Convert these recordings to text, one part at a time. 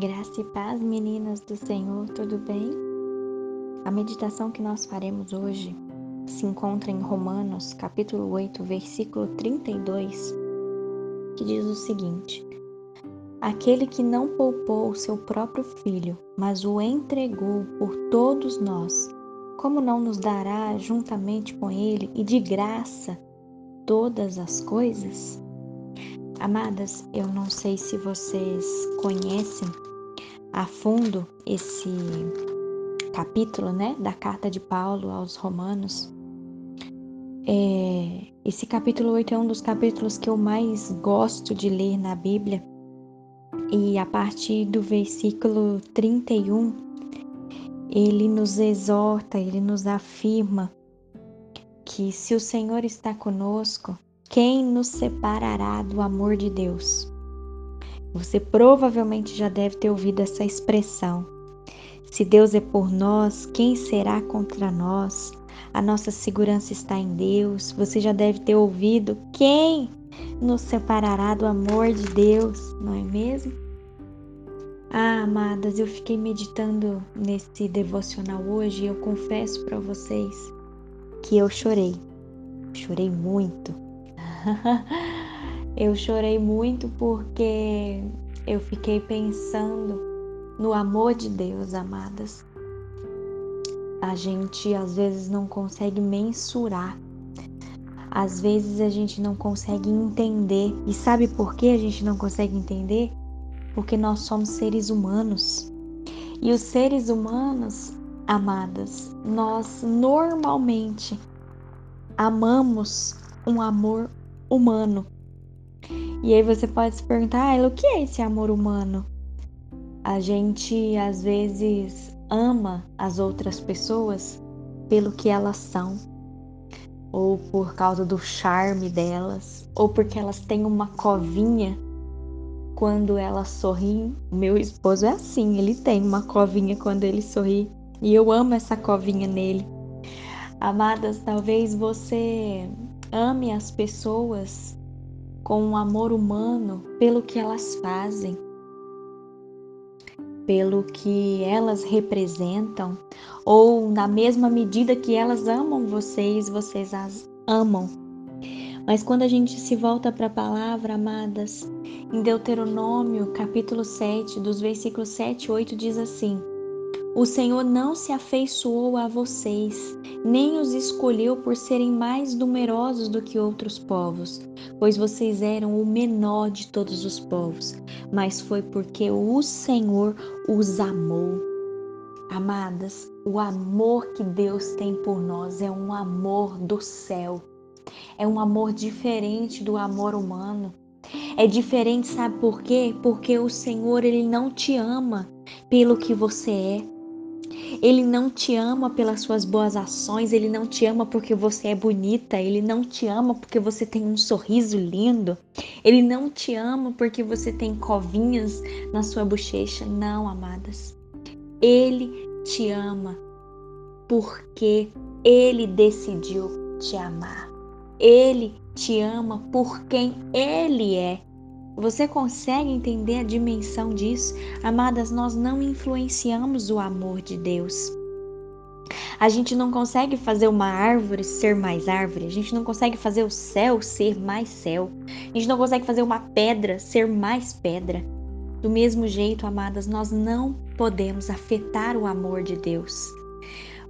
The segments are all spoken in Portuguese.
Graça e paz, meninas do Senhor, tudo bem? A meditação que nós faremos hoje se encontra em Romanos, capítulo 8, versículo 32, que diz o seguinte: Aquele que não poupou o seu próprio filho, mas o entregou por todos nós, como não nos dará juntamente com ele e de graça todas as coisas? Amadas, eu não sei se vocês conhecem a fundo esse capítulo, né, da carta de Paulo aos Romanos. É, esse capítulo 8 é um dos capítulos que eu mais gosto de ler na Bíblia. E a partir do versículo 31, ele nos exorta, ele nos afirma que se o Senhor está conosco, quem nos separará do amor de Deus? Você provavelmente já deve ter ouvido essa expressão. Se Deus é por nós, quem será contra nós? A nossa segurança está em Deus. Você já deve ter ouvido: quem nos separará do amor de Deus? Não é mesmo? Ah, amadas, eu fiquei meditando nesse devocional hoje e eu confesso para vocês que eu chorei. Chorei muito eu chorei muito porque eu fiquei pensando no amor de Deus, amadas. A gente às vezes não consegue mensurar, às vezes a gente não consegue entender. E sabe por que a gente não consegue entender? Porque nós somos seres humanos. E os seres humanos, amadas, nós normalmente amamos um amor humano. E aí você pode se perguntar, ah, o que é esse amor humano? A gente às vezes ama as outras pessoas pelo que elas são, ou por causa do charme delas, ou porque elas têm uma covinha quando elas sorriem. Meu esposo é assim, ele tem uma covinha quando ele sorri, e eu amo essa covinha nele. Amadas, talvez você Ame as pessoas com um amor humano pelo que elas fazem, pelo que elas representam, ou na mesma medida que elas amam vocês, vocês as amam. Mas quando a gente se volta para a palavra, amadas, em Deuteronômio, capítulo 7, dos versículos 7 e 8, diz assim: o Senhor não se afeiçoou a vocês, nem os escolheu por serem mais numerosos do que outros povos, pois vocês eram o menor de todos os povos, mas foi porque o Senhor os amou. Amadas, o amor que Deus tem por nós é um amor do céu. É um amor diferente do amor humano. É diferente, sabe por quê? Porque o Senhor ele não te ama pelo que você é. Ele não te ama pelas suas boas ações, ele não te ama porque você é bonita, ele não te ama porque você tem um sorriso lindo, ele não te ama porque você tem covinhas na sua bochecha. Não, amadas. Ele te ama porque ele decidiu te amar. Ele te ama por quem ele é. Você consegue entender a dimensão disso? Amadas, nós não influenciamos o amor de Deus. A gente não consegue fazer uma árvore ser mais árvore, a gente não consegue fazer o céu ser mais céu, a gente não consegue fazer uma pedra ser mais pedra. Do mesmo jeito, amadas, nós não podemos afetar o amor de Deus.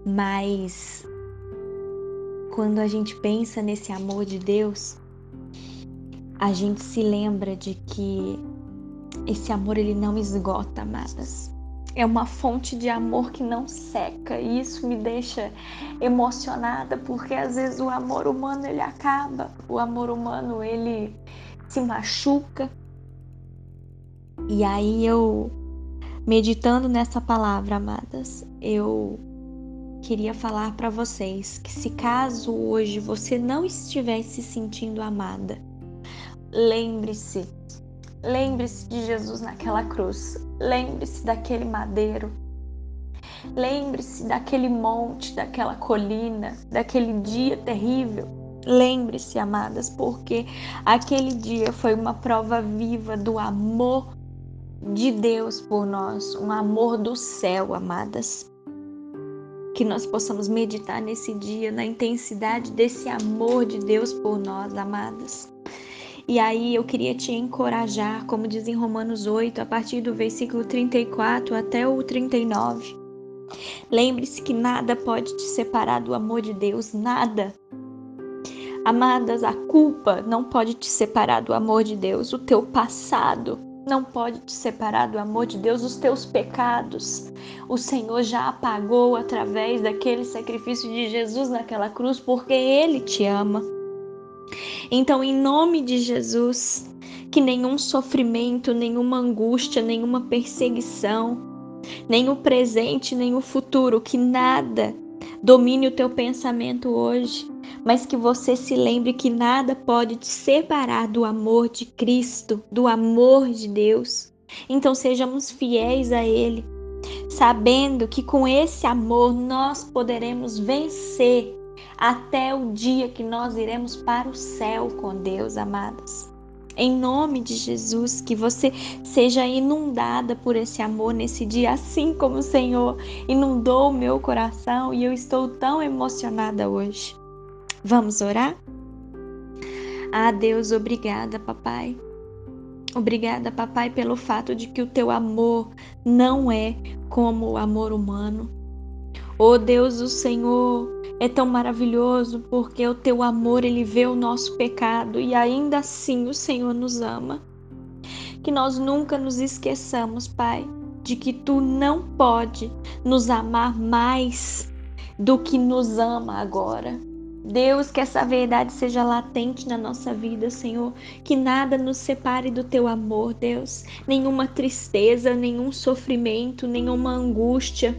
Mas quando a gente pensa nesse amor de Deus, a gente se lembra de que esse amor ele não esgota, amadas. É uma fonte de amor que não seca e isso me deixa emocionada porque às vezes o amor humano ele acaba, o amor humano ele se machuca. E aí eu meditando nessa palavra, amadas, eu queria falar para vocês que se caso hoje você não estiver se sentindo amada, Lembre-se, lembre-se de Jesus naquela cruz, lembre-se daquele madeiro, lembre-se daquele monte, daquela colina, daquele dia terrível. Lembre-se, amadas, porque aquele dia foi uma prova viva do amor de Deus por nós, um amor do céu, amadas. Que nós possamos meditar nesse dia na intensidade desse amor de Deus por nós, amadas. E aí eu queria te encorajar, como diz em Romanos 8, a partir do versículo 34 até o 39. Lembre-se que nada pode te separar do amor de Deus, nada. Amadas, a culpa não pode te separar do amor de Deus, o teu passado não pode te separar do amor de Deus, os teus pecados. O Senhor já apagou através daquele sacrifício de Jesus naquela cruz, porque Ele te ama. Então, em nome de Jesus, que nenhum sofrimento, nenhuma angústia, nenhuma perseguição, nem o presente, nem o futuro, que nada domine o teu pensamento hoje mas que você se lembre que nada pode te separar do amor de Cristo, do amor de Deus. Então sejamos fiéis a Ele, sabendo que com esse amor nós poderemos vencer até o dia que nós iremos para o céu com Deus, amadas. Em nome de Jesus, que você seja inundada por esse amor nesse dia, assim como o Senhor inundou o meu coração e eu estou tão emocionada hoje. Vamos orar? Ah, Deus, obrigada, papai. Obrigada, papai, pelo fato de que o teu amor não é como o amor humano. Oh Deus, o Senhor é tão maravilhoso porque o teu amor ele vê o nosso pecado e ainda assim o Senhor nos ama. Que nós nunca nos esqueçamos, Pai, de que tu não pode nos amar mais do que nos ama agora. Deus, que essa verdade seja latente na nossa vida, Senhor. Que nada nos separe do teu amor, Deus. Nenhuma tristeza, nenhum sofrimento, nenhuma angústia.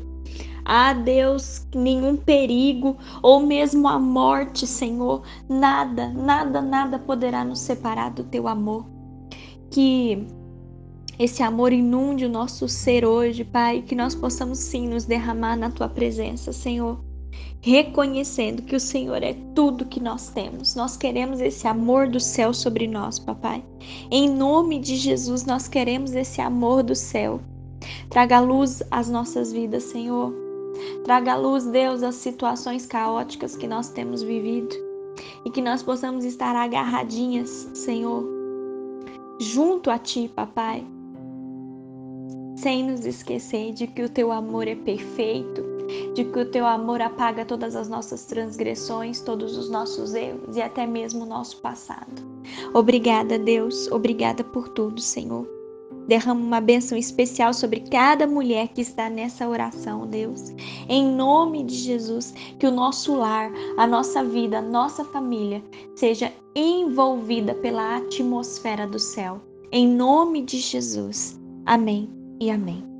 Ah, Deus, nenhum perigo ou mesmo a morte, Senhor. Nada, nada, nada poderá nos separar do teu amor. Que esse amor inunde o nosso ser hoje, Pai. Que nós possamos sim nos derramar na tua presença, Senhor reconhecendo que o Senhor é tudo que nós temos. Nós queremos esse amor do céu sobre nós, papai. Em nome de Jesus, nós queremos esse amor do céu. Traga luz às nossas vidas, Senhor. Traga luz, Deus, às situações caóticas que nós temos vivido e que nós possamos estar agarradinhas, Senhor, junto a Ti, papai. Sem nos esquecer de que o Teu amor é perfeito, de que o teu amor apaga todas as nossas transgressões, todos os nossos erros e até mesmo o nosso passado. Obrigada, Deus, obrigada por tudo, Senhor. Derrama uma bênção especial sobre cada mulher que está nessa oração, Deus. Em nome de Jesus, que o nosso lar, a nossa vida, a nossa família seja envolvida pela atmosfera do céu. Em nome de Jesus. Amém e amém.